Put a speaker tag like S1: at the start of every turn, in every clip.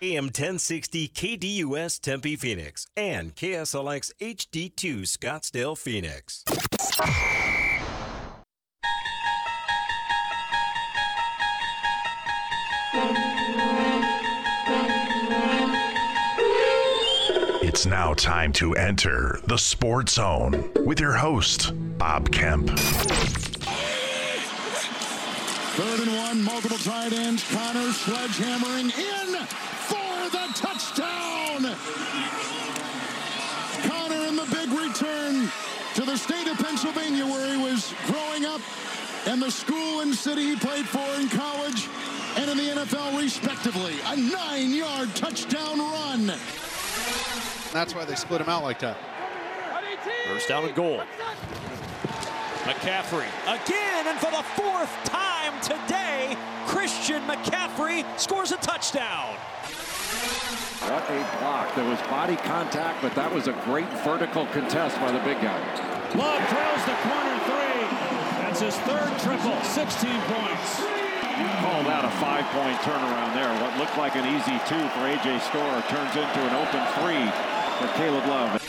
S1: AM 1060 KDUS Tempe Phoenix and KSLX HD2 Scottsdale Phoenix.
S2: It's now time to enter the Sports Zone with your host, Bob Kemp.
S3: Third and one, multiple tight ends. Connor sledgehammering in for the touchdown. Connor in the big return to the state of Pennsylvania where he was growing up and the school and city he played for in college and in the NFL respectively. A nine-yard touchdown run.
S4: That's why they split him out like that.
S5: First down and goal. McCaffrey again, and for the fourth time today, Christian McCaffrey scores a touchdown.
S6: What a block. There was body contact, but that was a great vertical contest by the big guy.
S7: Love drills the corner three. That's his third triple, 16 points.
S6: You call that a five-point turnaround there. What looked like an easy two for A.J. Storr turns into an open three for Caleb Love.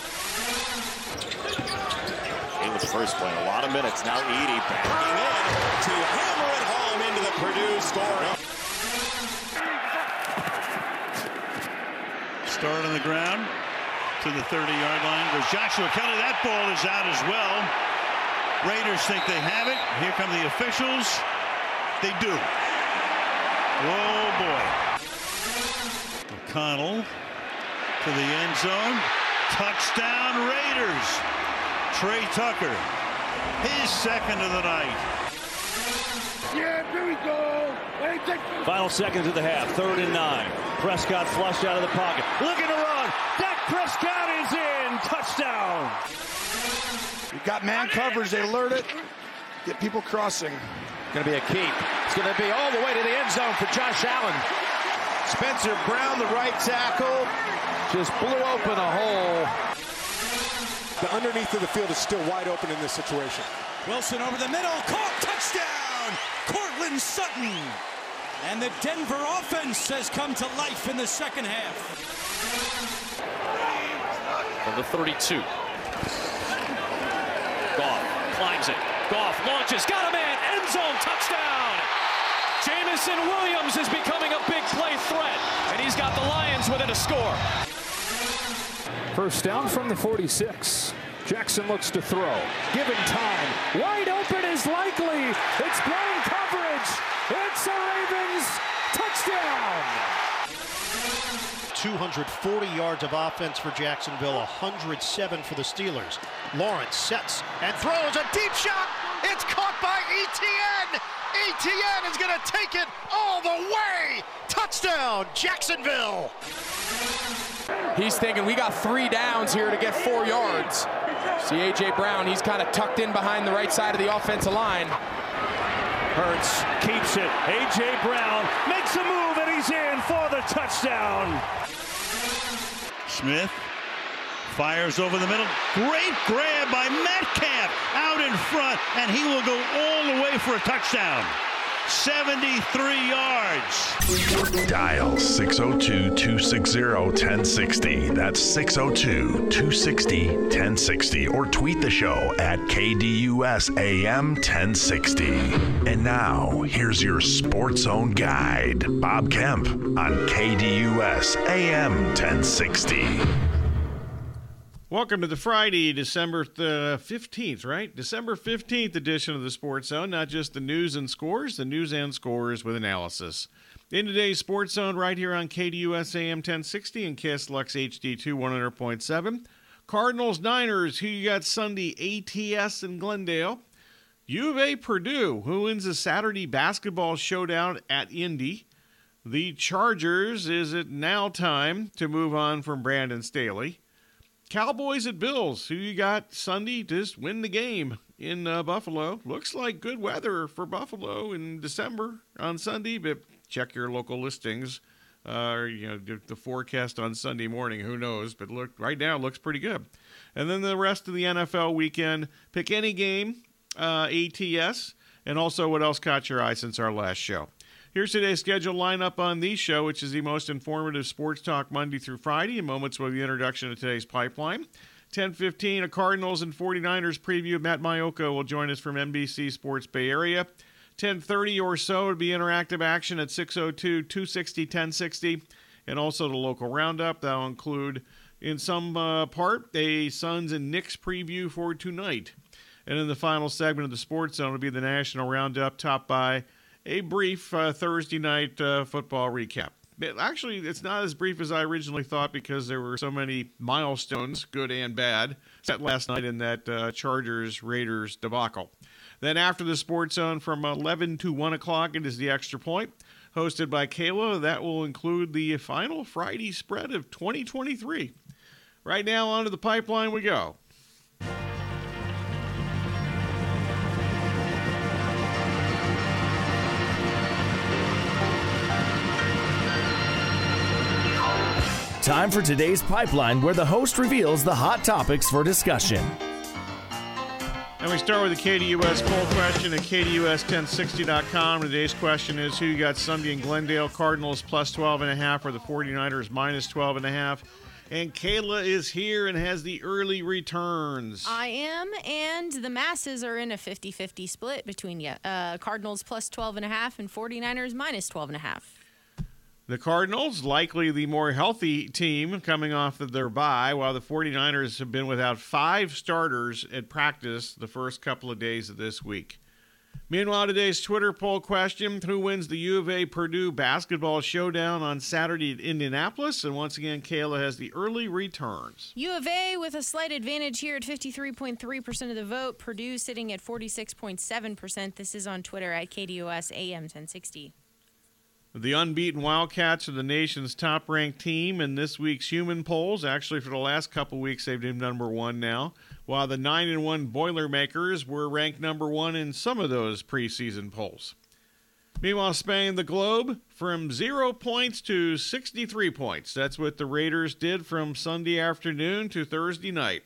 S5: Caleb's first play, a lot of minutes. Now Edey backing in to hammer it home into the Purdue score.
S8: Start on the ground to the 30-yard line. Goes Joshua Kelley. That ball is out as well. Raiders think they have it. Here come the officials. They do. Oh, boy. McConnell to the end zone. Touchdown Raiders. Tre Tucker. His second of the night.
S9: Yeah, here we go.
S5: Final seconds of the half, third and nine. Prescott flushed out of the pocket. Looking to run. Dak Prescott is in. Touchdown.
S4: You've got man coverage. They alert it. Get people crossing.
S5: Going to be a keep. It's going to be all the way to the end zone for Josh Allen. Spencer Brown, the right tackle, just blew open a hole.
S10: The underneath of the field is still wide open in this situation.
S11: Wilson over the middle, caught, touchdown! Courtland Sutton! And the Denver offense has come to life in the second half.
S5: From the 32. Goff climbs it. Goff launches, got a man, end zone, touchdown! Jameson Williams is becoming a big play threat, and he's got the Lions within a score.
S12: First down from the 46. Jackson looks to throw. Given time. Wide open is likely. It's blown coverage. It's a Ravens touchdown.
S13: 240 yards of offense for Jacksonville, 107 for the Steelers. Lawrence sets and throws a deep shot. It's caught by Etienne. Etienne is going to take it all the way. Touchdown, Jacksonville.
S14: He's thinking we got three downs here to get four yards. See A.J. Brown, he's kind of tucked in behind the right side of the offensive line.
S5: Hurts keeps it. A.J. Brown makes a move and he's in for the touchdown.
S8: Smith fires over the middle. Great grab by Metcalf out in front, and he will go all the way for a touchdown. 73 yards.
S2: Dial 602 260 1060. That's 602 260 1060. Or tweet the show at KDUS AM 1060. And now, here's your Sports Zone guide, Bob Kemp on KDUS AM 1060.
S15: Welcome to the Friday, December the 15th, right? December 15th edition of the Sports Zone. Not just the news and scores, the news and scores with analysis. In today's Sports Zone, right here on KDUS AM 1060 and KSLX HD2 100.7. Cardinals Niners, who you got Sunday ATS in Glendale. U of A Purdue, who wins the Saturday basketball showdown at Indy. The Chargers, is it now time to move on from Brandon Staley? Cowboys at Bills, who you got Sunday to win the game in uh, Buffalo. Looks like good weather for Buffalo in December on Sunday, but check your local listings. Uh, you know the forecast on Sunday morning. Who knows? But look, right now looks pretty good. And then the rest of the NFL weekend, pick any game, uh, ATS, and also what else caught your eye since our last show. Here's today's scheduled lineup on the show, which is the most informative sports talk Monday through Friday. In moments with the introduction of today's pipeline. 10:15, a Cardinals and 49ers preview. Matt Maiocco will join us from NBC Sports Bay Area. 10:30 or so would be interactive action at 602 260 1060 and also the local roundup. That'll include, in some uh, part, a Suns and Knicks preview for tonight. And in the final segment of the Sports Zone will be the National Roundup, topped by a brief uh, Thursday night uh, football recap. Actually, it's not as brief as I originally thought because there were so many milestones, good and bad, set last night in that uh, Chargers Raiders debacle. Then after the Sports Zone from 11 to 1 o'clock, it is the Extra Point hosted by Kayla. That will include the final Friday spread of 2023. Right now, onto the pipeline we go.
S16: Time for today's pipeline, where the host reveals the hot topics for discussion.
S15: And we start with the KDUS poll question at KDUS1060.com. Today's question is who you got Sunday in Glendale? Cardinals plus 12.5 or the 49ers minus 12.5? And Kayla is here and has the early returns.
S17: I am, and the masses are in a 50 50 split between uh, Cardinals plus 12.5 and 49ers minus 12.5.
S15: The Cardinals, likely the more healthy team coming off of their bye, while the 49ers have been without five starters at practice the first couple of days of this week. Meanwhile, today's Twitter poll question Who wins the U of A Purdue basketball showdown on Saturday at Indianapolis? And once again, Kayla has the early returns.
S17: U of A with a slight advantage here at 53.3% of the vote. Purdue sitting at 46.7%. This is on Twitter at KDUS AM 1060.
S15: The unbeaten Wildcats are the nation's top ranked team in this week's human polls. Actually, for the last couple weeks, they've been number one now, while the 9 and 1 Boilermakers were ranked number one in some of those preseason polls. Meanwhile, spanning the globe from zero points to 63 points. That's what the Raiders did from Sunday afternoon to Thursday night.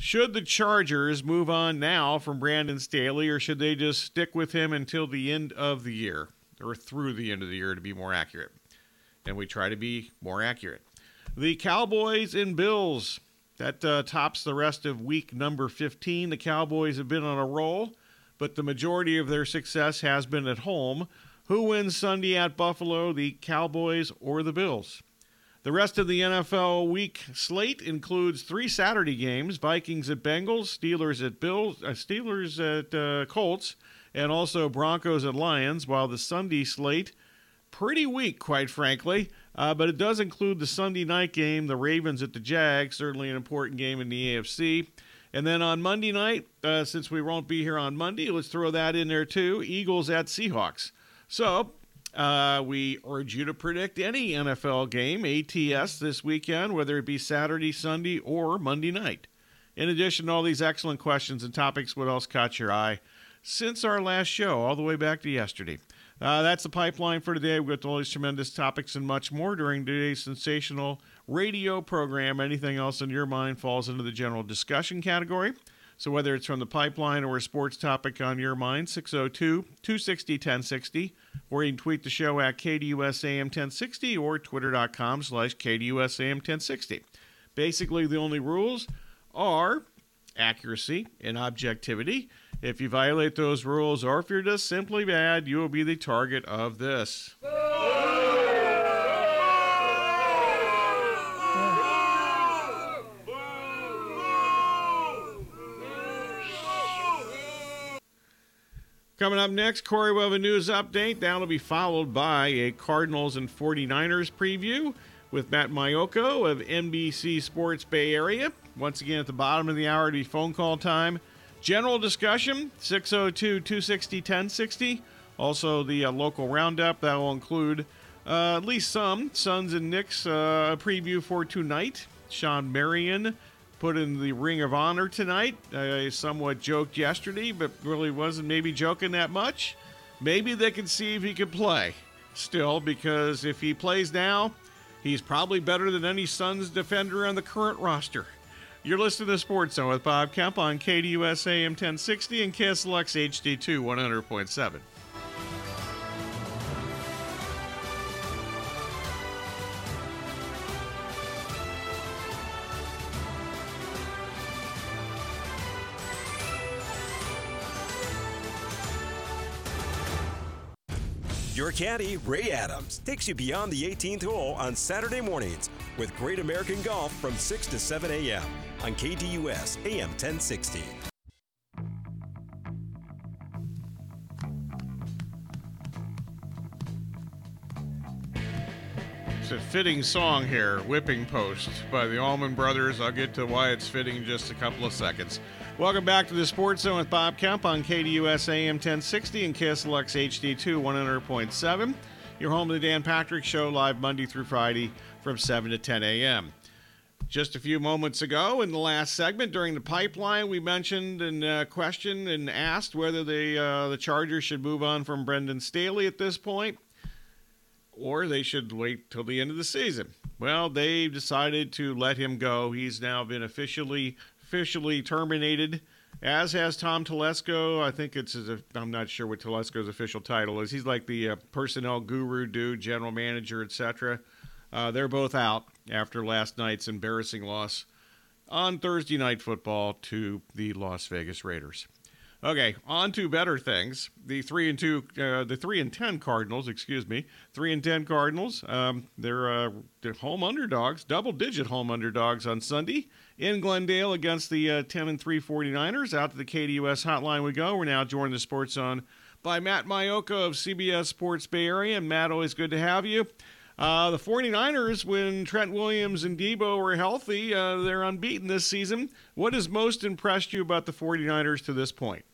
S15: Should the Chargers move on now from Brandon Staley, or should they just stick with him until the end of the year? Or through the end of the year to be more accurate. And we try to be more accurate. The Cowboys and Bills. That uh, tops the rest of week number 15. The Cowboys have been on a roll, but the majority of their success has been at home. Who wins Sunday at Buffalo, the Cowboys or the Bills? The rest of the NFL week slate includes three Saturday games: Vikings at Bengals, Steelers at Bills, uh, Steelers at uh, Colts, and also Broncos and Lions, while the Sunday slate, pretty weak, quite frankly. Uh, but it does include the Sunday night game, the Ravens at the Jags, certainly an important game in the AFC. And then on Monday night, uh, since we won't be here on Monday, let's throw that in there too Eagles at Seahawks. So uh, we urge you to predict any NFL game, ATS, this weekend, whether it be Saturday, Sunday, or Monday night. In addition to all these excellent questions and topics, what else caught your eye? Since our last show, all the way back to yesterday. Uh, that's the pipeline for today. We've got all these tremendous topics and much more during today's sensational radio program. Anything else in your mind falls into the general discussion category. So whether it's from the pipeline or a sports topic on your mind, 602 260 1060, or you can tweet the show at KDUSAM 1060 or twitter.com slash KDUSAM 1060. Basically, the only rules are accuracy and objectivity. If you violate those rules or if you're just simply bad, you will be the target of this. Coming up next, Corey will have a news update. That'll be followed by a Cardinals and 49ers preview with Matt Maiocco of NBC Sports Bay Area. Once again, at the bottom of the hour, to be phone call time. General discussion 602 260 1060. Also, the uh, local roundup that will include uh, at least some Suns and Knicks uh, preview for tonight. Shawn Marion put in the Ring of Honor tonight. I somewhat joked yesterday, but really wasn't maybe joking that much. Maybe they can see if he can play still, because if he plays now, he's probably better than any Suns defender on the current roster. You're listening to Sports Zone with Bob Kemp on KDUS AM 1060 and KSLX HD2 100.7.
S1: Your caddy, Ray Adams, takes you beyond the 18th hole on Saturday mornings with Great American Golf from 6 to 7 a.m. on KDUS AM 1060.
S15: It's a fitting song here, Whipping Post by the Allman Brothers. I'll get to why it's fitting in just a couple of seconds. Welcome back to the Sports Zone with Bob Kemp on KDUS AM 1060 and KSLX HD2 100.7. Your home of the Dan Patrick Show, live Monday through Friday from 7 to 10 a.m. Just a few moments ago, in the last segment during the pipeline, we mentioned and uh, questioned and asked whether the uh, the Chargers should move on from Brandon Staley at this point or they should wait till the end of the season. Well, they've decided to let him go. He's now been officially officially terminated, as has Tom Telesco. I think it's I'm not sure what Telesco's official title is. He's like the uh, personnel guru, dude, general manager, etc. Uh, they're both out after last night's embarrassing loss on Thursday night football to the Las Vegas Raiders. Okay, on to better things. The three and two, uh, the three and ten Cardinals, excuse me, three and ten Cardinals. Um, they're, uh, they're home underdogs, double-digit home underdogs on Sunday in Glendale against the uh, ten and three 49ers. Out to the KDUS hotline we go. We're now joined the Sports Zone by Matt Maiocco of CBS Sports Bay Area. And Matt, always good to have you. Uh, the 49ers, when Trent Williams and Deebo were healthy, uh, they're unbeaten this season. What has most impressed you about the 49ers to this point?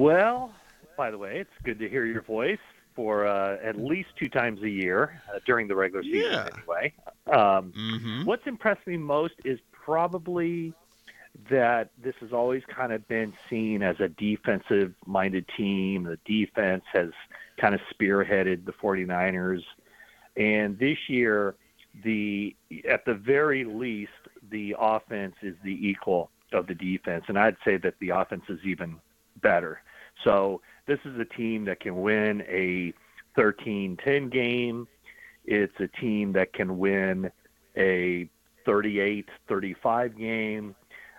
S18: Well, by the way, it's good to hear your voice for uh, at least two times a year uh, during the regular season,
S15: yeah.
S18: anyway. Um,
S15: mm-hmm.
S18: What's impressed me most is probably that this has always kind of been seen as a defensive minded team. The defense has kind of spearheaded the 49ers. And this year, the at the very least, the offense is the equal of the defense. And I'd say that the offense is even better. So this is a team that can win a 13-10 game. It's a team that can win a 38-35 game.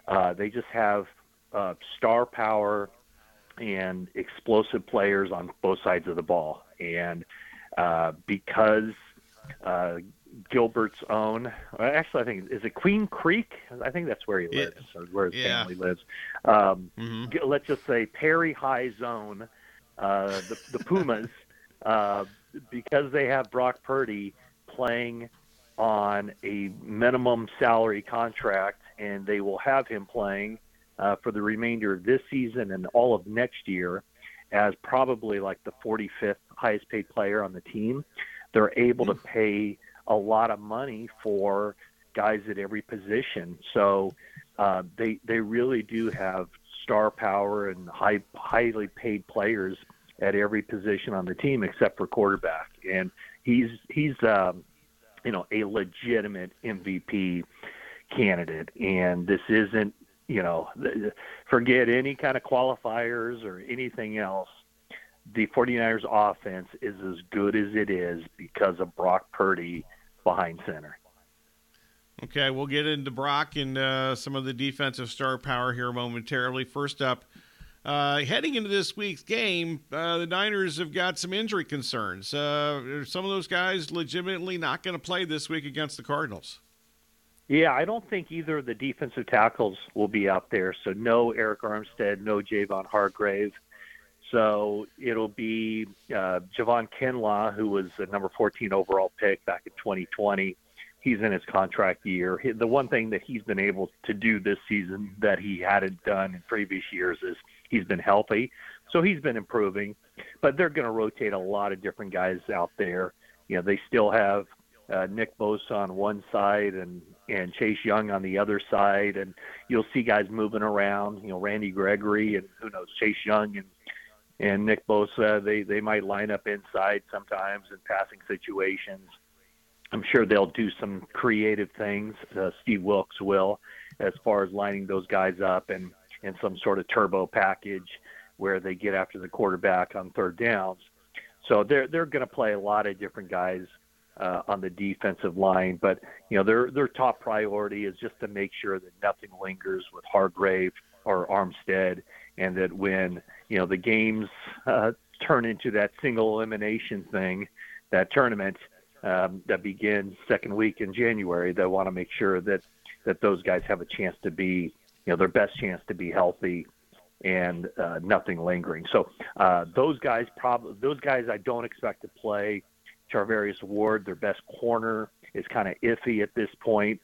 S18: Uh, they just have uh, star power and explosive players on both sides of the ball. And uh, because uh, Gilbert's own, actually, I think is it Queen Creek? I think that's where he lives, or where his
S15: Yeah.
S18: family lives. Um,
S15: Mhm.
S18: Let's just say Perry High Zone, uh, the, the Pumas, uh, because they have Brock Purdy playing on a minimum salary contract, and they will have him playing uh, for the remainder of this season and all of next year as probably like the 45th highest paid player on the team. They're able to pay a lot of money for guys at every position. So uh, they they really do have star power and high highly paid players at every position on the team except for quarterback. And he's he's um, you know a legitimate MVP candidate. And this isn't you know forget any kind of qualifiers or anything else. The 49ers offense is as good as it is because of Brock Purdy behind center.
S15: Okay, we'll get into Brock and uh, some of the defensive star power here momentarily. First up, uh, heading into this week's game, uh, the Niners have got some injury concerns. Uh, are some of those guys legitimately not going to play this week against the Cardinals.
S18: Yeah, I don't think either of the defensive tackles will be out there. So no Arik Armstead, no Javon Hargrave. So it'll be uh, Javon Kinlaw, who was a number 14 overall pick back in 2020. He's in his contract year. The one thing that he's been able to do this season that he hadn't done in previous years is he's been healthy. So he's been improving. But they're going to rotate a lot of different guys out there. You know, they still have uh, Nick Bosa on one side and and Chase Young on the other side, and you'll see guys moving around. You know, Randy Gregory and who knows Chase Young and and Nick Bosa. They they might line up inside sometimes in passing situations. I'm sure they'll do some creative things. Uh, Steve Wilks will, as far as lining those guys up and in some sort of turbo package where they get after the quarterback on third downs. So they're they're going to play a lot of different guys uh, on the defensive line, but you know their their top priority is just to make sure that nothing lingers with Hargrave or Armstead, and that when you know the games uh, turn into that single elimination thing, that tournament um, that begins second week in January. They want to make sure that that those guys have a chance to be, you know, their best chance to be healthy and uh, nothing lingering. So uh, those guys probably those guys I don't expect to play. Charvarius Ward, their best corner, is kind of iffy at this point.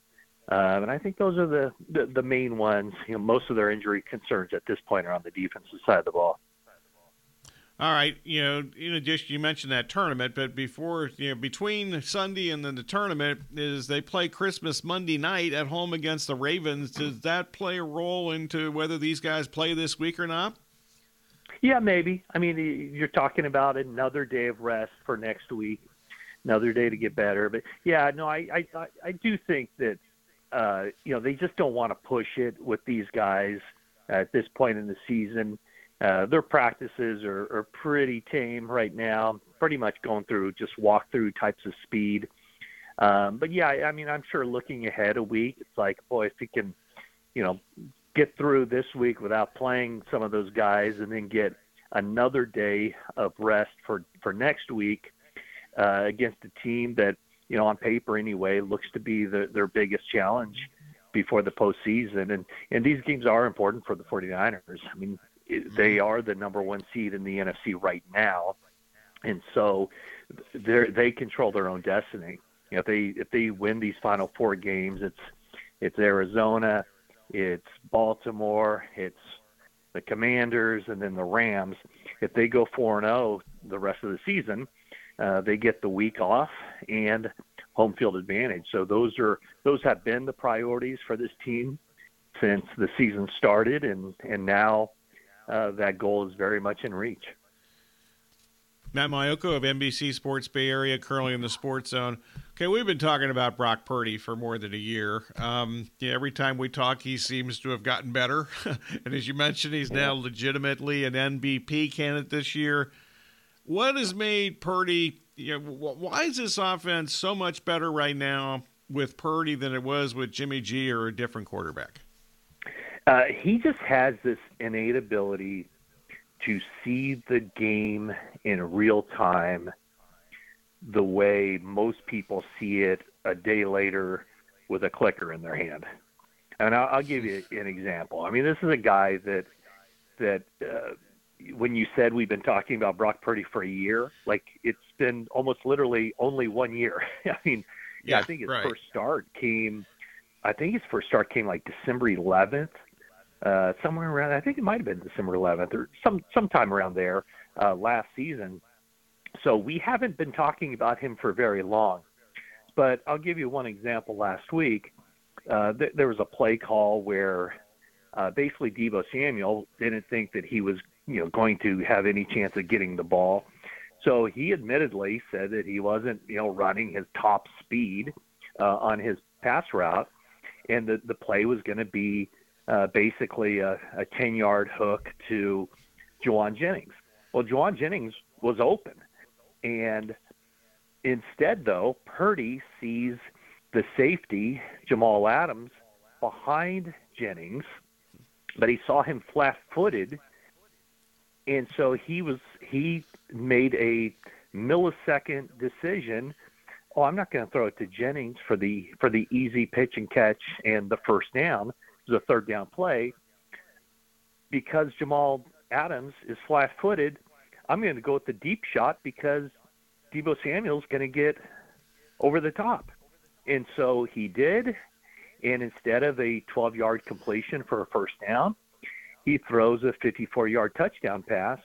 S18: Um, and I think those are the, the, the main ones. You know, most of their injury concerns at this point are on the defensive side of the ball.
S15: All right, you know, in addition, you mentioned that tournament, but before, you know, between Sunday and then the tournament is they play Christmas Monday night at home against the Ravens. Does that play a role into whether these guys play this week or not?
S18: Yeah, maybe. I mean, you're talking about another day of rest for next week, another day to get better. But yeah, no, I I I do think that uh, you know they just don't want to push it with these guys at this point in the season. Uh, their practices are, are pretty tame right now, pretty much going through just walkthrough types of speed. Um, but yeah, I mean, I'm sure looking ahead a week, it's like, boy, if he can, you know, get through this week without playing some of those guys, and then get another day of rest for for next week uh, against a team that, you know, on paper anyway, looks to be the, their biggest challenge before the postseason. And and these games are important for the 49ers. I mean, mm-hmm. they are the number one seed in the NFC right now, and so they they control their own destiny. You know, if they if they win these final four games, it's it's Arizona, it's Baltimore, it's the Commanders, and then the Rams. If they go four and zero the rest of the season, uh, they get the week off and home field advantage. So those are those have been the priorities for this team since the season started, and and now uh, that goal is very much in reach.
S15: Matt Maiocco of NBC Sports Bay Area, currently in the Sports Zone. Okay, we've been talking about Brock Purdy for more than a year. Um, yeah, every time we talk, he seems to have gotten better. and as you mentioned, he's now legitimately an MVP candidate this year. What has made Purdy? You know, why is this offense so much better right now with Purdy than it was with Jimmy G or a different quarterback?
S18: Uh, he just has this innate ability to see the game in real time the way most people see it a day later with a clicker in their hand. And I'll, I'll give you an example. I mean, this is a guy that that uh, when you said we've been talking about Brock Purdy for a year, like it's been almost literally only one year. I mean, yeah, I think his
S15: right.
S18: first start came. I think his first start came like December 11th, uh, somewhere around. I think it might have been December 11th or some sometime around there uh, last season. So we haven't been talking about him for very long. But I'll give you one example. Last week, uh, th- there was a play call where uh, basically Deebo Samuel didn't think that he was, you know, going to have any chance of getting the ball. So he admittedly said that he wasn't, you know, running his top speed uh, on his pass route, and that the play was going to be uh, basically a, a 10 yard hook to Jauan Jennings. Well, Jauan Jennings was open. And instead, though, Purdy sees the safety, Jamal Adams, behind Jennings, but he saw him flat footed. And so he was he made a millisecond decision. Oh, I'm not going to throw it to Jennings for the for the easy pitch and catch and the first down a third down play, because Jamal Adams is flat footed, I'm going to go with the deep shot because Deebo Samuel's going to get over the top. And so he did. And instead of a 12 yard completion for a first down, he throws a 54 yard touchdown pass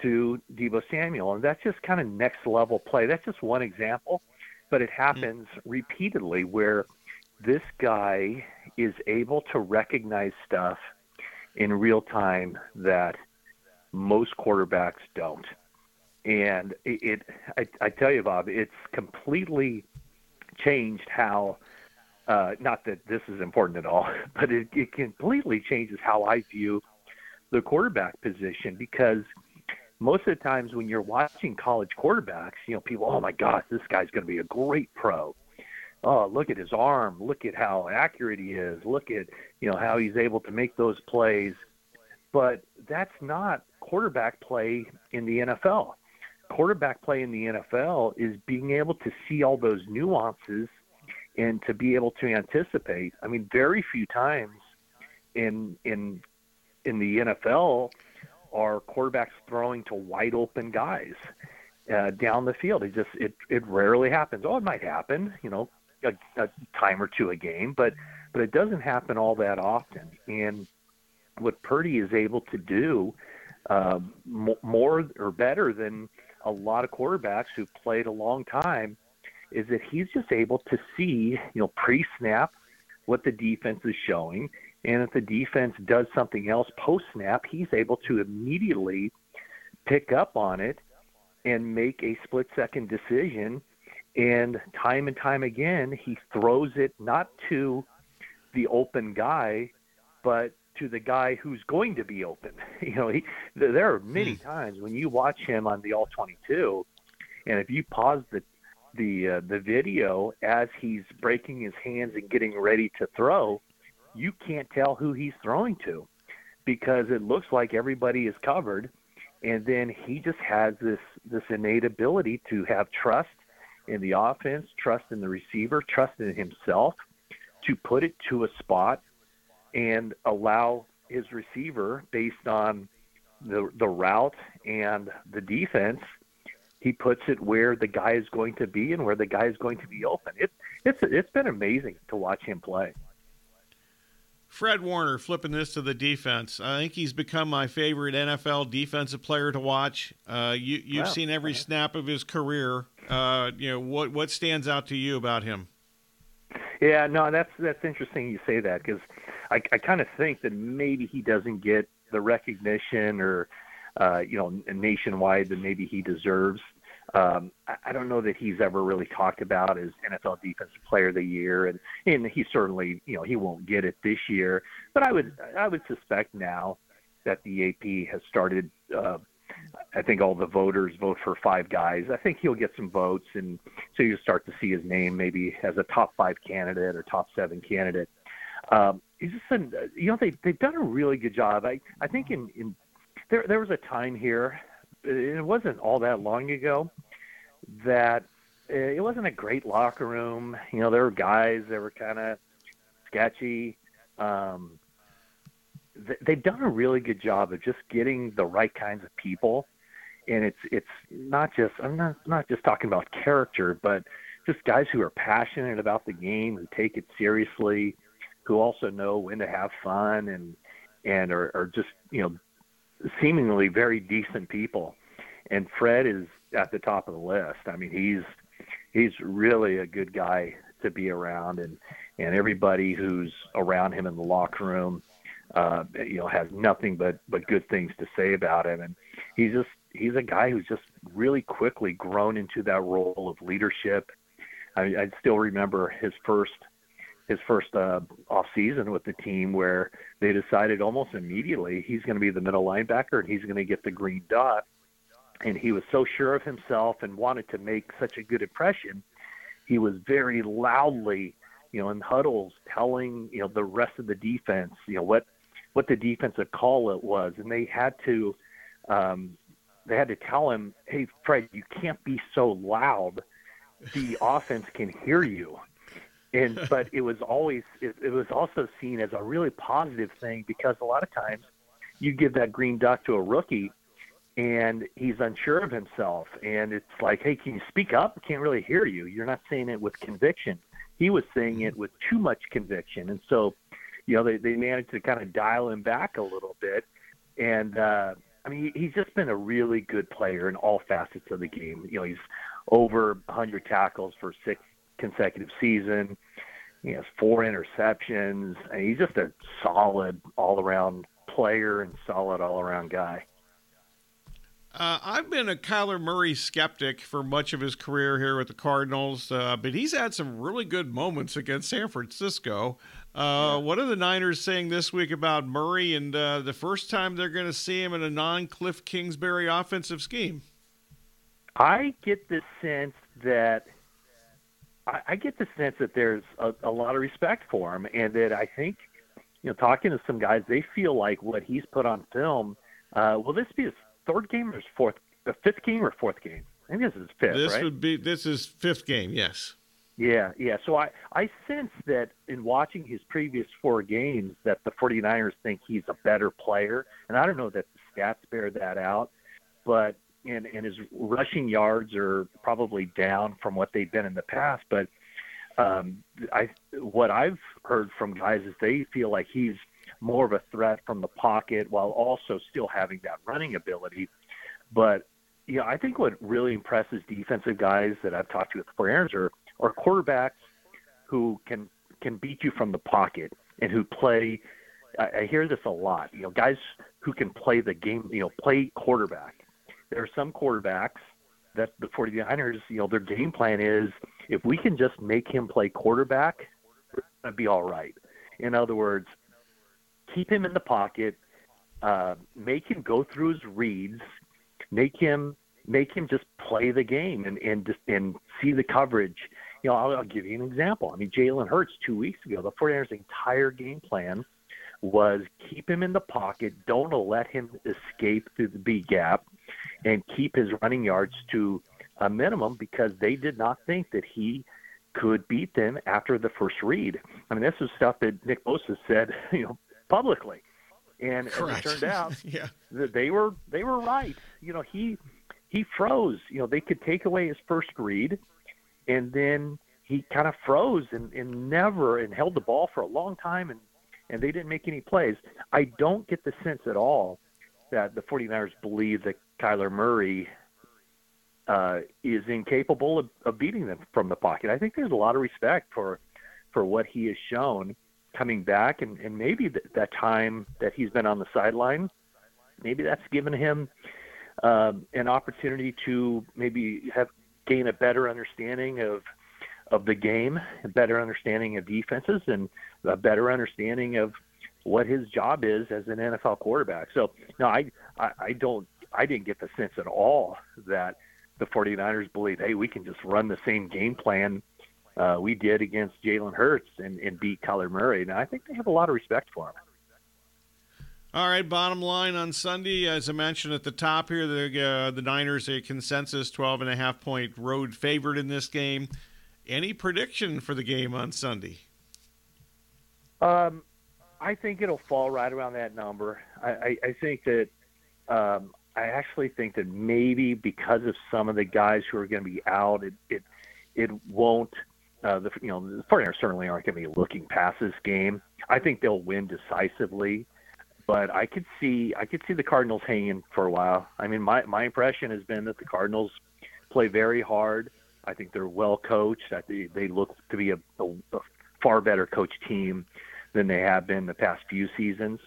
S18: to Deebo Samuel. And that's just kind of next level play. That's just one example, but it happens mm-hmm. repeatedly where this guy is able to recognize stuff in real time that most quarterbacks don't. And it, it I, I tell you, Bob, it's completely changed how. Uh, not that this is important at all, but it, it completely changes how I view the quarterback position because most of the times when you're watching college quarterbacks, you know, people, oh my gosh, this guy's going to be a great pro oh, look at his arm, look at how accurate he is, look at you know how he's able to make those plays. but that's not quarterback play in the NFL. Quarterback play in the NFL is being able to see all those nuances and to be able to anticipate. I mean, very few times in in in the NFL are quarterbacks throwing to wide open guys uh, down the field. It just it it rarely happens. Oh, it might happen, you know, a, a time or two a game, but but it doesn't happen all that often. And what Purdy is able to do uh, more or better than a lot of quarterbacks who played a long time is that he's just able to see, you know, pre-snap what the defense is showing, and if the defense does something else post-snap, he's able to immediately pick up on it and make a split-second decision. And time and time again, he throws it not to the open guy, but to the guy who's going to be open. You know, he, there are many hmm. times when you watch him on the All 22, and if you pause the the uh, the video as he's breaking his hands and getting ready to throw, you can't tell who he's throwing to because it looks like everybody is covered, and then he just has this this innate ability to have trust in the offense, trust in the receiver, trust in himself to put it to a spot and allow his receiver based on the the route and the defense he puts it where the guy is going to be and where the guy is going to be open. It, it's it's been amazing to watch him play.
S15: Fred Warner flipping this to the defense. I think he's become my favorite NFL defensive player to watch. Uh, you you've seen every snap of his career. Uh, you know what what stands out to you about him?
S18: Yeah, no, that's that's interesting you say that because I, I kind of think that maybe he doesn't get the recognition or uh, you know nationwide that maybe he deserves. Um, I, I don't know that he's ever really talked about as NFL Defensive Player of the Year, and and he certainly you know he won't get it this year. But I would I would suspect now that the AP has started. Uh, I think all the voters vote for five guys. I think he'll get some votes, and so you start to see his name maybe as a top five candidate or top seven candidate. Um, he's just, an, you know, they they've done a really good job. I I think in in there there was a time here, it wasn't all that long ago, that it wasn't a great locker room. You know, there were guys that were kind of sketchy. Um, they've done a really good job of just getting the right kinds of people, and it's it's not just I'm not not just talking about character, but just guys who are passionate about the game, who take it seriously, who also know when to have fun and and are, are just you know seemingly very decent people. And Fred is at the top of the list. I mean, he's he's really a good guy to be around, and and everybody who's around him in the locker room, uh, you know, has nothing but but good things to say about him. And he's just he's a guy who's just really quickly grown into that role of leadership. I, I still remember his first his first uh, off season with the team where they decided almost immediately he's going to be the middle linebacker and he's going to get the green dot. And he was so sure of himself and wanted to make such a good impression. He was very loudly, you know, in huddles telling, you know, the rest of the defense, you know, what what the defensive call it was, and they had to um, they had to tell him, "Hey, Fred, you can't be so loud. The offense can hear you." And but it was always it, it was also seen as a really positive thing because a lot of times you give that green duck to a rookie and he's unsure of himself. And it's like hey can you speak up? I can't really hear you. You're not saying it with conviction. He was saying it with too much conviction. And so you know they they managed to kind of dial him back a little bit. And uh I mean he's just been a really good player in all facets of the game. You know he's over 100 tackles for six consecutive season. He has four interceptions. And he's just a solid all around player and solid all around guy.
S15: Uh, I've been a Kyler Murray skeptic for much of his career here with the Cardinals, uh, but he's had some really good moments against San Francisco. Uh, yeah. What are the Niners saying this week about Murray and uh, the first time they're going to see him in a non Cliff Kingsbury offensive scheme?
S18: I get the sense that I, I get the sense that there's a, a lot of respect for him, and that I think you know, talking to some guys, they feel like what he's put on film. Uh, will this be his third game or his fourth, the fifth game or fourth game? I think this is fifth.
S15: This
S18: right?
S15: would be this is fifth game. Yes.
S18: Yeah, yeah. So I, I sense that in watching his previous four games that the 49ers think he's a better player. And I don't know that the stats bear that out, but and, and his rushing yards are probably down from what they've been in the past. But um, I what I've heard from guys is they feel like he's more of a threat from the pocket while also still having that running ability. But yeah, I think what really impresses defensive guys that I've talked to with 49ers are – are quarterbacks who can can beat you from the pocket and who play. I, I hear this a lot. You know, guys who can play the game. You know, play quarterback. There are some quarterbacks that the 49ers, you know, their game plan is if we can just make him play quarterback, that'd be all right. In other words, keep him in the pocket, uh, make him go through his reads, make him make him just play the game and and just and see the coverage. You know, I'll, I'll give you an example. I mean, Jalen Hurts two weeks ago, the 49ers' entire game plan was keep him in the pocket, don't let him escape through the B gap, and keep his running yards to a minimum because they did not think that he could beat them after the first read. I mean, this is stuff that Nick Bosa said, you know, publicly. And as it turned out,
S15: yeah.
S18: that they were they were right. You know, he he froze. You know, they could take away his first read, and then he kind of froze and, and never and held the ball for a long time, and and they didn't make any plays. I don't get the sense at all that the 49ers believe that Kyler Murray uh, is incapable of, of beating them from the pocket. I think there's a lot of respect for for what he has shown coming back, and, and maybe th- that time that he's been on the sideline, maybe that's given him um, an opportunity to maybe have gain a better understanding of of the game, a better understanding of defenses, and a better understanding of what his job is as an NFL quarterback. So no, I I, I don't I didn't get the sense at all that the 49ers believe, hey, we can just run the same game plan uh, we did against Jalen Hurts and, and beat Kyler Murray. And I think they have a lot of respect for him.
S15: All right, bottom line on Sunday, as I mentioned at the top here, the uh, the Niners a consensus 12 and a half point road favorite in this game. Any prediction for the game on Sunday?
S18: Um, I think it'll fall right around that number. I, I, I think that um, I actually think that maybe because of some of the guys who are going to be out, it it it won't. Uh, the you know the 49ers certainly aren't going to be looking past this game. I think they'll win decisively but I could see I could see the Cardinals hanging for a while. I mean, my my impression has been that the Cardinals play very hard. I think they're well coached. I think they look to be a, a, a far better coached team than they have been the past few seasons.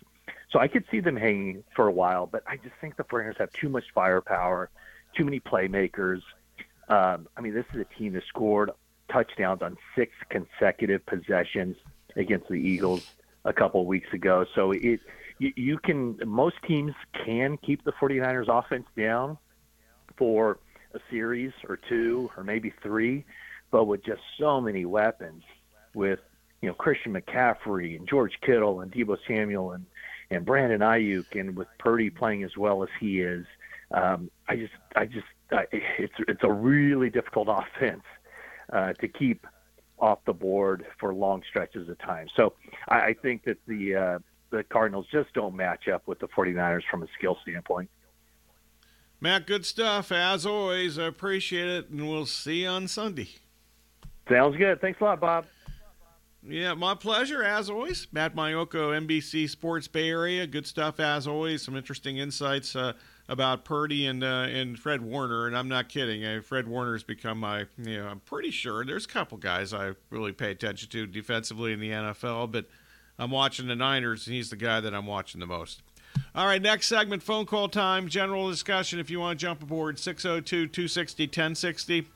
S18: So I could see them hanging for a while, but I just think the 49ers have too much firepower, too many playmakers. Um, I mean, this is a team that scored touchdowns on six consecutive possessions against the Eagles a couple of weeks ago. So it you, you can most teams can keep the 49ers offense down for a series or two or maybe three, but with just so many weapons with you know Christian McCaffrey and George Kittle and Deebo Samuel and and Brandon Aiyuk and with Purdy playing as well as he is, um, I just I just I, it's it's a really difficult offense uh, to keep off the board for long stretches of time. So I, I think that the uh, the Cardinals just don't match up with the 49ers from a skill standpoint.
S15: Matt, good stuff. As always, I appreciate it, and we'll see you on Sunday.
S18: Sounds good. Thanks a lot, Bob.
S15: Yeah, my pleasure, as always. Matt Maiocco, NBC Sports Bay Area. Good stuff, as always. Some interesting insights uh, about Purdy and uh, and Fred Warner, and I'm not kidding. Uh, Fred Warner's become my, you know, I'm pretty sure there's a couple guys I really pay attention to defensively in the NFL, but – I'm watching the Niners, and he's the guy that I'm watching the most. All right, next segment, phone call time, general discussion. If you want to jump aboard, 602 260 1060.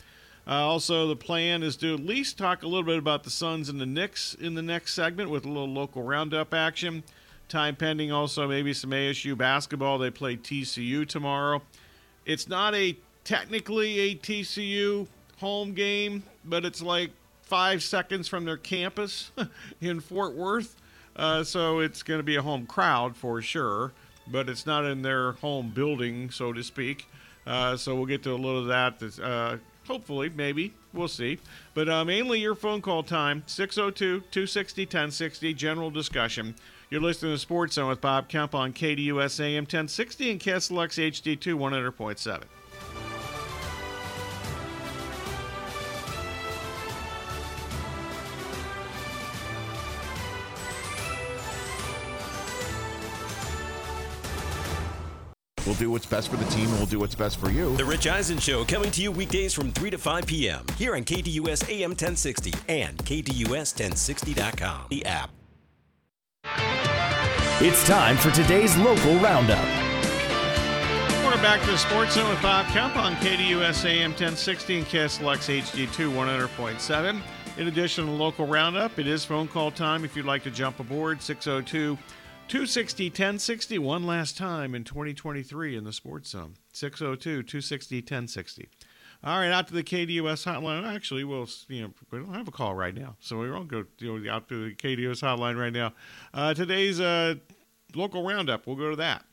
S15: Uh, also, the plan is to at least talk a little bit about the Suns and the Knicks in the next segment with a little local roundup action. Time pending, also, maybe some ASU basketball. They play TCU tomorrow. It's not a technically a TCU home game, but it's like five seconds from their campus in Fort Worth. Uh, so it's going to be a home crowd for sure, but it's not in their home building, so to speak. Uh, so we'll get to a little of that. Uh, hopefully, maybe. We'll see. But uh, mainly your phone call time 602 260 1060, general discussion. You're listening to Sports Zone with Bob Kemp on KDUS AM 1060 and KSLX HD2 100.7.
S19: do what's best for the team and we'll do what's best for you.
S1: The Rich Eisen Show coming to you weekdays from 3 to 5 p.m. here on KDUS AM 1060 and KDUS1060.com. The app.
S16: It's time for today's local roundup.
S15: We're back to Sports Zone with Bob Kemp on KDUS AM 1060 and KSLX HD2 100.7. In addition to the local roundup, it is phone call time if you'd like to jump aboard 602- 260 1060 one last time in 2023 in the sports zone. 602 260 1060 all right out to the kdus hotline. Actually we'll you know we don't have a call right now so we won't go you know, out to the kdus hotline right now. Uh, today's uh, local roundup. We'll go to that.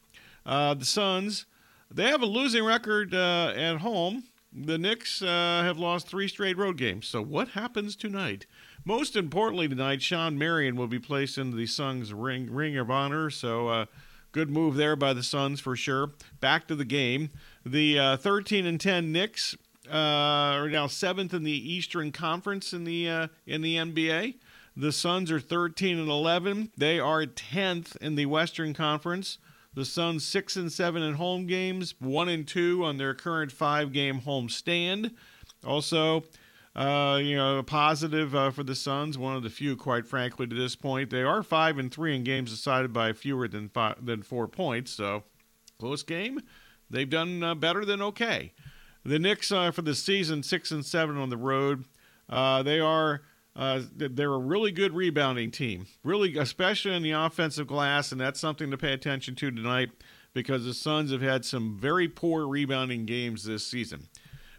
S15: Uh, the suns they have a losing record uh, at home the Knicks uh, have lost three straight road games. So, what happens tonight? Most importantly, tonight, Shawn Marion will be placed into the Suns ring, ring of honor. So, uh, good move there by the Suns for sure. Back to the game. The uh, 13 and 10 Knicks uh, are now seventh in the Eastern Conference in the uh, in the NBA. The Suns are 13 and 11. They are 10th in the Western Conference. The Suns six and seven in home games, one and two on their current five-game home stand. Also, uh, you know, a positive uh, for the Suns. One of the few, quite frankly, to this point. They are five and three in games decided by fewer than five, than four points. So, close game. They've done uh, better than okay. The Knicks uh, for the season six and seven on the road. Uh, they are uh, they're a really good rebounding team, really, especially in the offensive glass, and that's something to pay attention to tonight because the Suns have had some very poor rebounding games this season.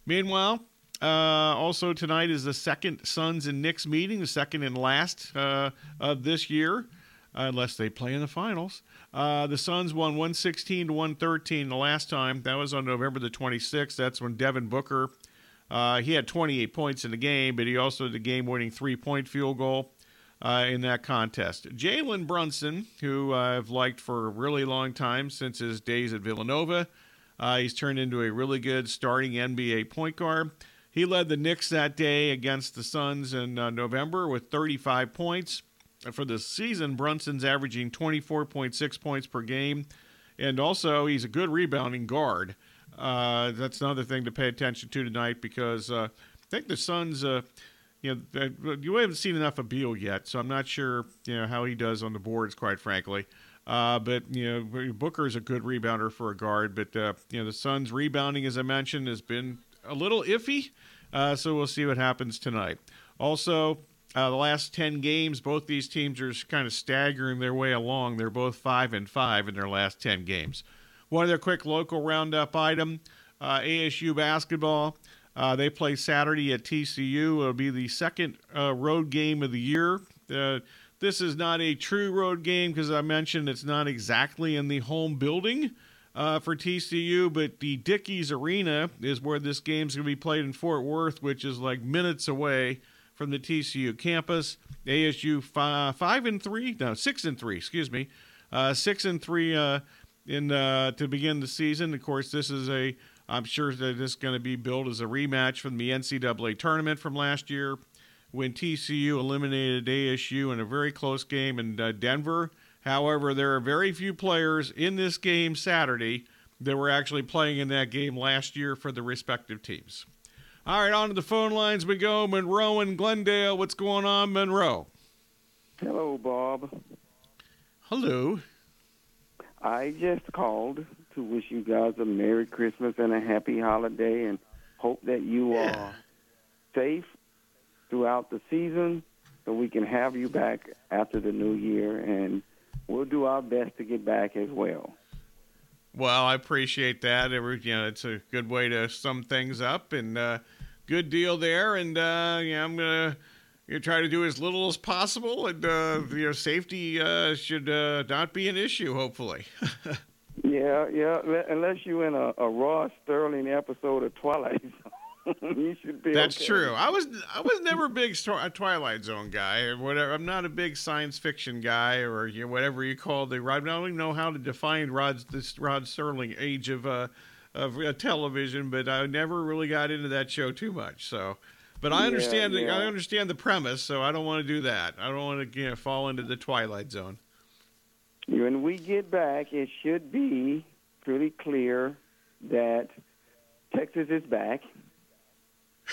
S15: Meanwhile, uh, also tonight is the second Suns and Knicks meeting, the second and last uh, of this year, unless they play in the finals. Uh, the Suns won 116 to 113 the last time. That was on November the 26th. That's when Devin Booker uh, he had 28 points in the game, but he also had the game winning three point field goal uh, in that contest. Jalen Brunson, who I've liked for a really long time since his days at Villanova, uh, he's turned into a really good starting NBA point guard. He led the Knicks that day against the Suns in uh, November with 35 points. For the season, Brunson's averaging 24.6 points per game, and also he's a good rebounding guard. Uh, that's another thing to pay attention to tonight because uh, I think the Suns, uh, you know, you haven't seen enough of Beal yet, so I'm not sure, you know, how he does on the boards, quite frankly. Uh, but you know, Booker is a good rebounder for a guard, but uh, you know, the Suns' rebounding, as I mentioned, has been a little iffy. Uh, so we'll see what happens tonight. Also, the last ten games, both these teams are kind of staggering their way along. They're both five and five in their last ten games. One other quick local roundup item uh, ASU basketball. Uh, they play Saturday at TCU. It'll be the second uh, road game of the year. Uh, this is not a true road game because I mentioned it's not exactly in the home building uh, for TCU, but the Dickies Arena is where this game's going to be played in Fort Worth, which is like minutes away from the TCU campus. ASU five, five and three, no six and three, excuse me, uh, six and three in uh, to begin the season. Of course, this is a I'm sure that this is going to be billed as a rematch from the NCAA tournament from last year when TCU eliminated ASU in a very close game in uh, Denver. However, there are very few players in this game Saturday that were actually playing in that game last year for the respective teams. All right, on to the phone lines we go. Monroe and Glendale. What's going on, Monroe?
S20: Hello, Bob.
S15: Hello.
S20: I just called to wish you guys a Merry Christmas and a Happy Holiday and hope that you yeah. are safe throughout the season so we can have you back after the new year and we'll do our best to get back as well.
S15: Well, I appreciate that. you know, it's a good way to sum things up and uh, good deal there. And uh, yeah, I'm gonna you try to do as little as possible, and uh, you know safety uh, should uh, not be an issue. Hopefully.
S20: yeah, yeah. Unless you're in a, a Rod Serling episode of Twilight you should be.
S15: That's
S20: okay.
S15: true. I was I was never a big Twilight Zone guy or whatever. I'm not a big science fiction guy or you know, whatever you call the. I don't even know how to define Rod this Rod Serling age of uh, of uh, television, but I never really got into that show too much. So. But I understand
S20: yeah,
S15: the,
S20: yeah.
S15: I understand the premise, so I don't want to do that. I don't want to you know, fall into the twilight zone.
S20: When we get back, it should be pretty clear that Texas is back.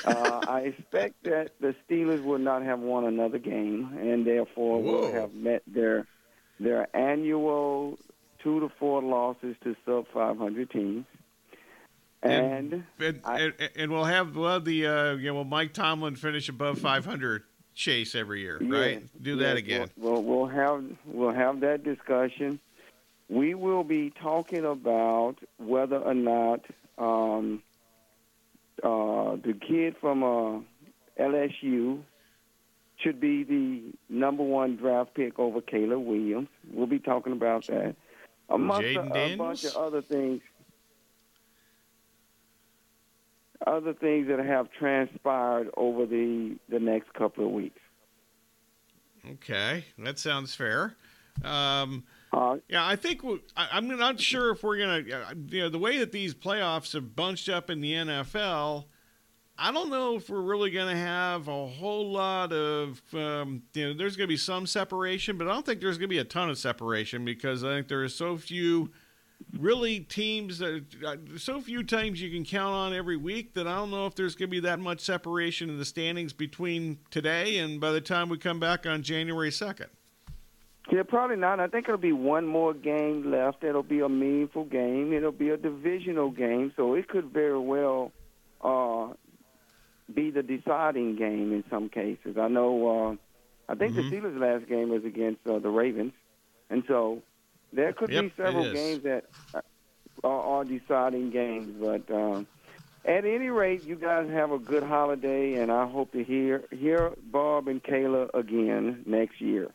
S20: uh, I expect that the Steelers will not have won another game, and therefore
S15: Whoa.
S20: will have met their their annual two to four losses to sub 500 teams. And
S15: and, and, and we'll have we'll have the uh, you know will Mike Tomlin finish above 500 chase every year, right?
S20: Yes,
S15: Do that
S20: yes,
S15: again.
S20: We'll, we'll we'll have we'll have that discussion. We will be talking about whether or not um, uh, the kid from uh, LSU should be the number one draft pick over Caleb Williams. We'll be talking about that. Amongst a,
S15: Jaden
S20: a bunch of other things. Other things that have transpired over the the next couple of weeks.
S15: Okay, that sounds fair. Um,
S20: Uh,
S15: yeah, I think we, I, I'm not sure if we're gonna. You know, the way that these playoffs have bunched up in the NFL, I don't know if we're really gonna have a whole lot of. Um, you know, there's gonna be some separation, but I don't think there's gonna be a ton of separation because I think there are so few. Really, teams that uh, so few teams you can count on every week that I don't know if there's going to be that much separation in the standings between today and by the time we come back on January second.
S20: Yeah, probably not. I think it'll be one more game left. It'll be a meaningful game. It'll be a divisional game, so it could very well uh, be the deciding game in some cases. I know. Uh, I think
S15: Mhm.
S20: the Steelers' last game was against uh, the Ravens, and so there could
S15: Yep,
S20: be several games that uh, are, are deciding games. But um, at any rate, you guys have a good holiday, and I hope to hear hear Bob and Kayla again next year.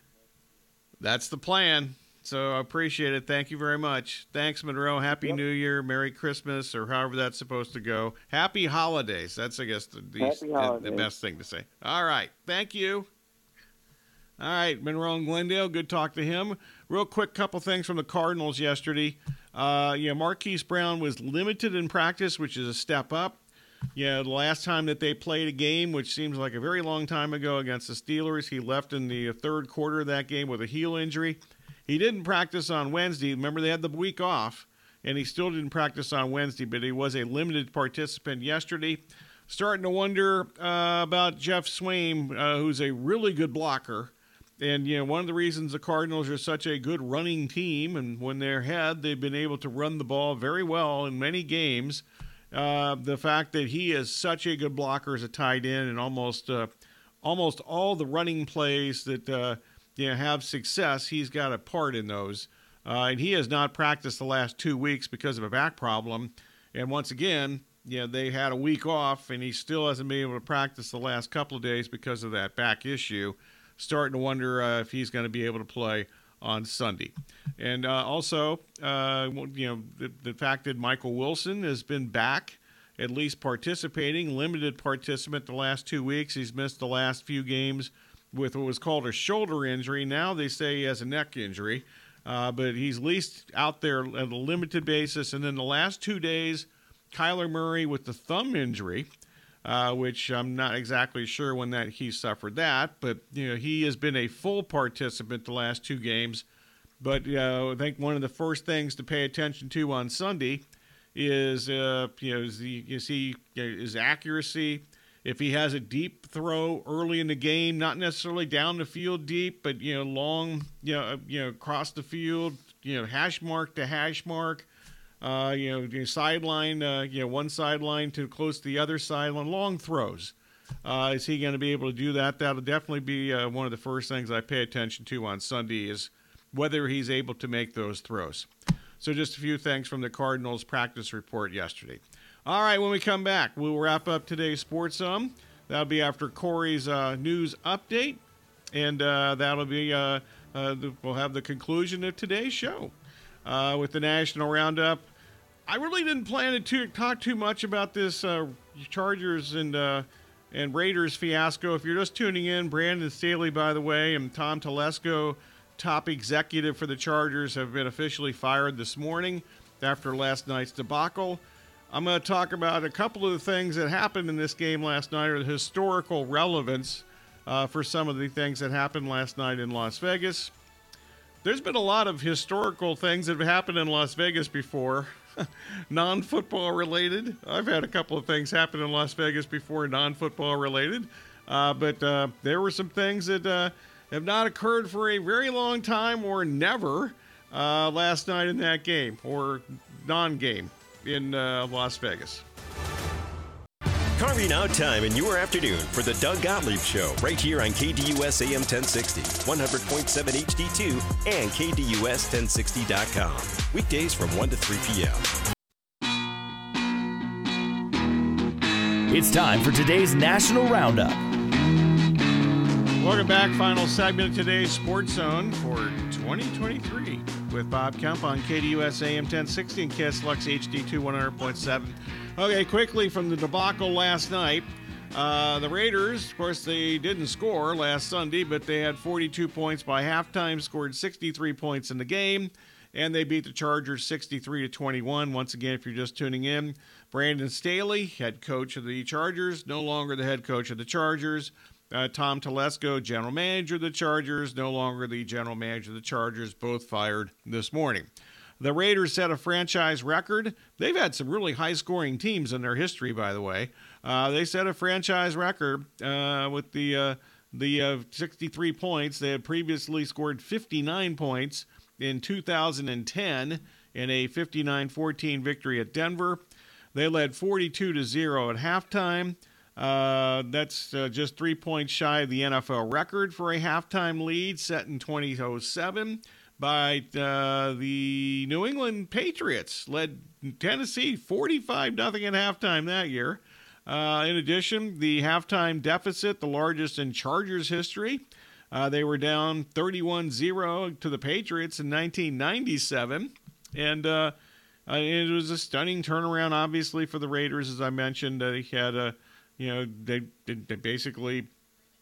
S15: That's the plan. So I appreciate it. Thank you very much. Thanks, Monroe. Happy New Year, Merry Christmas, or however that's supposed to go. Happy holidays. That's, I guess, the, the, the best thing to say. All right. Thank you. All right, Monroe and Glendale. Good talk to him. Real quick, couple things from the Cardinals yesterday. Uh, yeah, Marquise Brown was limited in practice, which is a step up. Yeah, the last time that they played a game, which seems like a very long time ago against the Steelers, he left in the third quarter of that game with a heel injury. He didn't practice on Wednesday. Remember, they had the week off, and he still didn't practice on Wednesday, but he was a limited participant yesterday. Starting to wonder uh, about Geoff Swaim, uh, who's a really good blocker. And, you know, one of the reasons the Cardinals are such a good running team, and when they're ahead, they've been able to run the ball very well in many games. Uh, the fact that he is such a good blocker as a tight end, and almost uh, almost all the running plays that uh, you know have success, he's got a part in those. Uh, and he has not practiced the last two weeks because of a back problem. And once again, you know, they had a week off, and he still hasn't been able to practice the last couple of days because of that back issue. Starting to wonder uh, if he's going to be able to play on Sunday. And uh, also, uh, you know, the, the fact that Michael Wilson has been back, at least participating, limited participant the last two weeks. He's missed the last few games with what was called a shoulder injury. Now they say he has a neck injury, uh, but he's at least out there at a limited basis. And then the last two days, Kyler Murray with the thumb injury. Uh, which I'm not exactly sure when that he suffered that, but you know he has been a full participant the last two games. But uh, I think one of the first things to pay attention to on Sunday is uh, you know is, the, is his accuracy. If he has a deep throw early in the game, not necessarily down the field deep, but you know long, you know you know across the field, you know hash mark to hash mark. Uh, you know, you sideline, uh, you know, one sideline to close to the other sideline, long throws. Uh, is he going to be able to do that? That'll definitely be uh, one of the first things I pay attention to on Sunday is whether he's able to make those throws. So, just a few things from the Cardinals practice report yesterday. All right, when we come back, we'll wrap up today's Sports um. That'll be after Corey's uh, news update, and uh, that'll be uh, uh, the, we'll have the conclusion of today's show uh, with the national roundup. I really didn't plan to talk too much about this uh, Chargers and uh, and Raiders fiasco. If you're just tuning in, Brandon Staley, by the way, and Tom Telesco, top executive for the Chargers, have been officially fired this morning after last night's debacle. I'm going to talk about a couple of the things that happened in this game last night, or the historical relevance uh, for some of the things that happened last night in Las Vegas. There's been a lot of historical things that have happened in Las Vegas before, non football related. I've had a couple of things happen in Las Vegas before, non football related. Uh, but uh, there were some things that uh, have not occurred for a very long time or never uh, last night in that game or non game in uh, Las Vegas.
S1: Carving out time in your afternoon for the Doug Gottlieb Show right here on KDUS AM 1060, 100.7 HD2, and KDUS1060.com. Weekdays from 1 to 3 p.m.
S16: It's time for today's National Roundup.
S15: Welcome back. Final segment of today's Sports Zone for 2023 with Bob Kemp on KDUS AM 1060 and KSLX HD2 100.7. Okay, quickly from the debacle last night. Uh, the Raiders, of course, they didn't score last Sunday, but they had 42 points by halftime, scored 63 points in the game, and they beat the Chargers 63 to 21. Once again, if you're just tuning in, Brandon Staley, head coach of the Chargers, no longer the head coach of the Chargers. Uh, Tom Telesco, general manager of the Chargers, no longer the general manager of the Chargers, both fired this morning. The Raiders set a franchise record. They've had some really high scoring teams in their history, by the way. Uh, they set a franchise record uh, with the uh, the uh, 63 points. They had previously scored 59 points in 2010 in a 59-14 victory at Denver. They led 42 to zero at halftime. Uh, that's uh, just three points shy of the NFL record for a halftime lead set in 2007 by uh, the New England Patriots, led Tennessee 45 0 at halftime that year. Uh, in addition, the halftime deficit, the largest in Chargers history, uh, they were down 31 0 to the Patriots in 1997. And uh, uh, it was a stunning turnaround, obviously, for the Raiders, as I mentioned. they had a, you know, they, they basically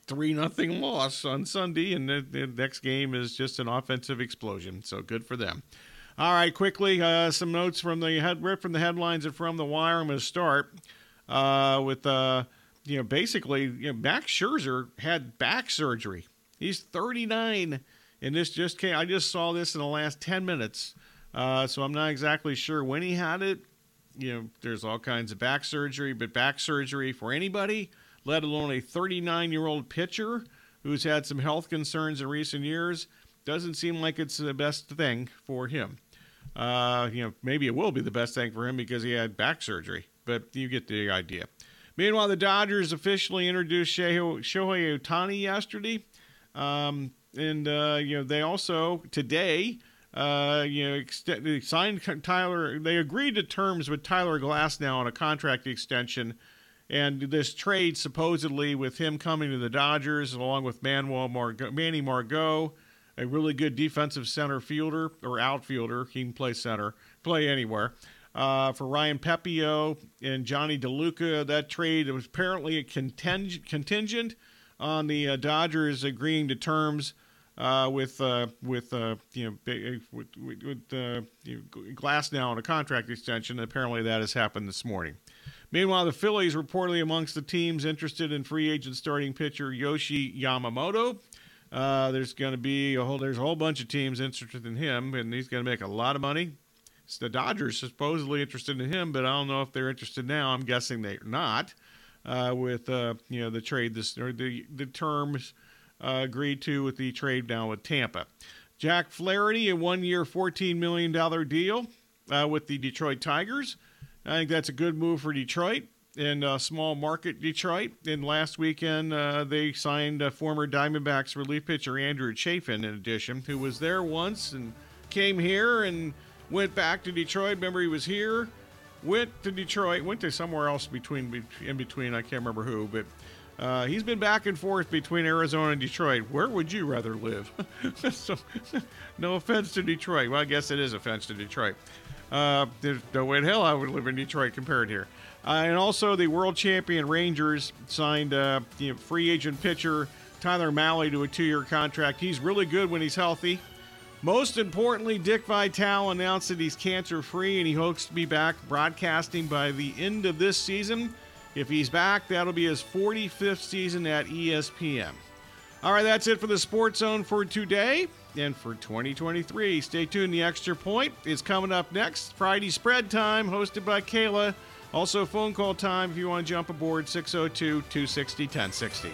S15: three nothing loss on Sunday, and the, the, next game is just an offensive explosion. So good for them. All right, quickly, uh, some notes from the head from the headlines and from the wire. I'm going to start uh, with uh, you know basically you know, Max Scherzer had back surgery. He's 39, and this just came. I just saw this in the last 10 minutes, uh, so I'm not exactly sure when he had it. You know, there's all kinds of back surgery, but back surgery for anybody let alone a 39 year old pitcher who's had some health concerns in recent years. Doesn't seem like it's the best thing for him. Uh, you know, maybe it will be the best thing for him because he had back surgery, but you get the idea. Meanwhile, the Dodgers officially introduced Shohei Ohtani yesterday. Um, and, uh, you know, they also, today, uh, you know, signed Tyler, they agreed to terms with Tyler Glasnow on a contract extension and this trade, supposedly, with him coming to the Dodgers, along with Manuel Margot, Manny Margot, a really good defensive center fielder or outfielder, he can play center, play anywhere. Uh, for Ryan Pepiot and Jonny DeLuca, that trade was apparently conting- contingent on the uh, Dodgers agreeing to terms uh, with uh, with uh, you know with, with, with uh, you know, Glasnow on a contract extension. Apparently, that has happened this morning. Meanwhile, the Phillies reportedly amongst the teams interested in free agent starting pitcher Yoshi Yamamoto. Uh, there's going to be a whole there's a whole bunch of teams interested in him, and he's going to make a lot of money. So the Dodgers supposedly interested in him, but I don't know if they're interested now. I'm guessing they're not. Uh, with uh, you know the trade this or the the terms uh, agreed to with the trade now with Tampa. Jack Flaherty, a one-year, $14 million deal uh, with the Detroit Tigers. I think that's a good move for Detroit in uh, small market Detroit. And last weekend, uh, they signed uh, former Diamondbacks relief pitcher Andrew Chafin, in addition, who was there once and came here and went back to Detroit. Remember, he was here, went to Detroit, went to somewhere else between in between. I can't remember who, but Uh, he's been back and forth between Arizona and Detroit. Where would you rather live? so, no offense to Detroit. Well, I guess it is offense to Detroit. Uh, there's no way in hell I would live in Detroit compared here. Uh, and also, the world champion Rangers signed uh, you know, free agent pitcher Tyler Mahle to a two year contract. He's really good when he's healthy. Most importantly, Dick Vitale announced that he's cancer free and he hopes to be back broadcasting by the end of this season. If he's back, that'll be his 45th season at ESPN. All right, that's it for the Sports Zone for today and for 2023. Stay tuned. The Extra Point is coming up next. Friday Spread Time, hosted by Kayla. Also, phone call time if you want to jump aboard 602 260 1060.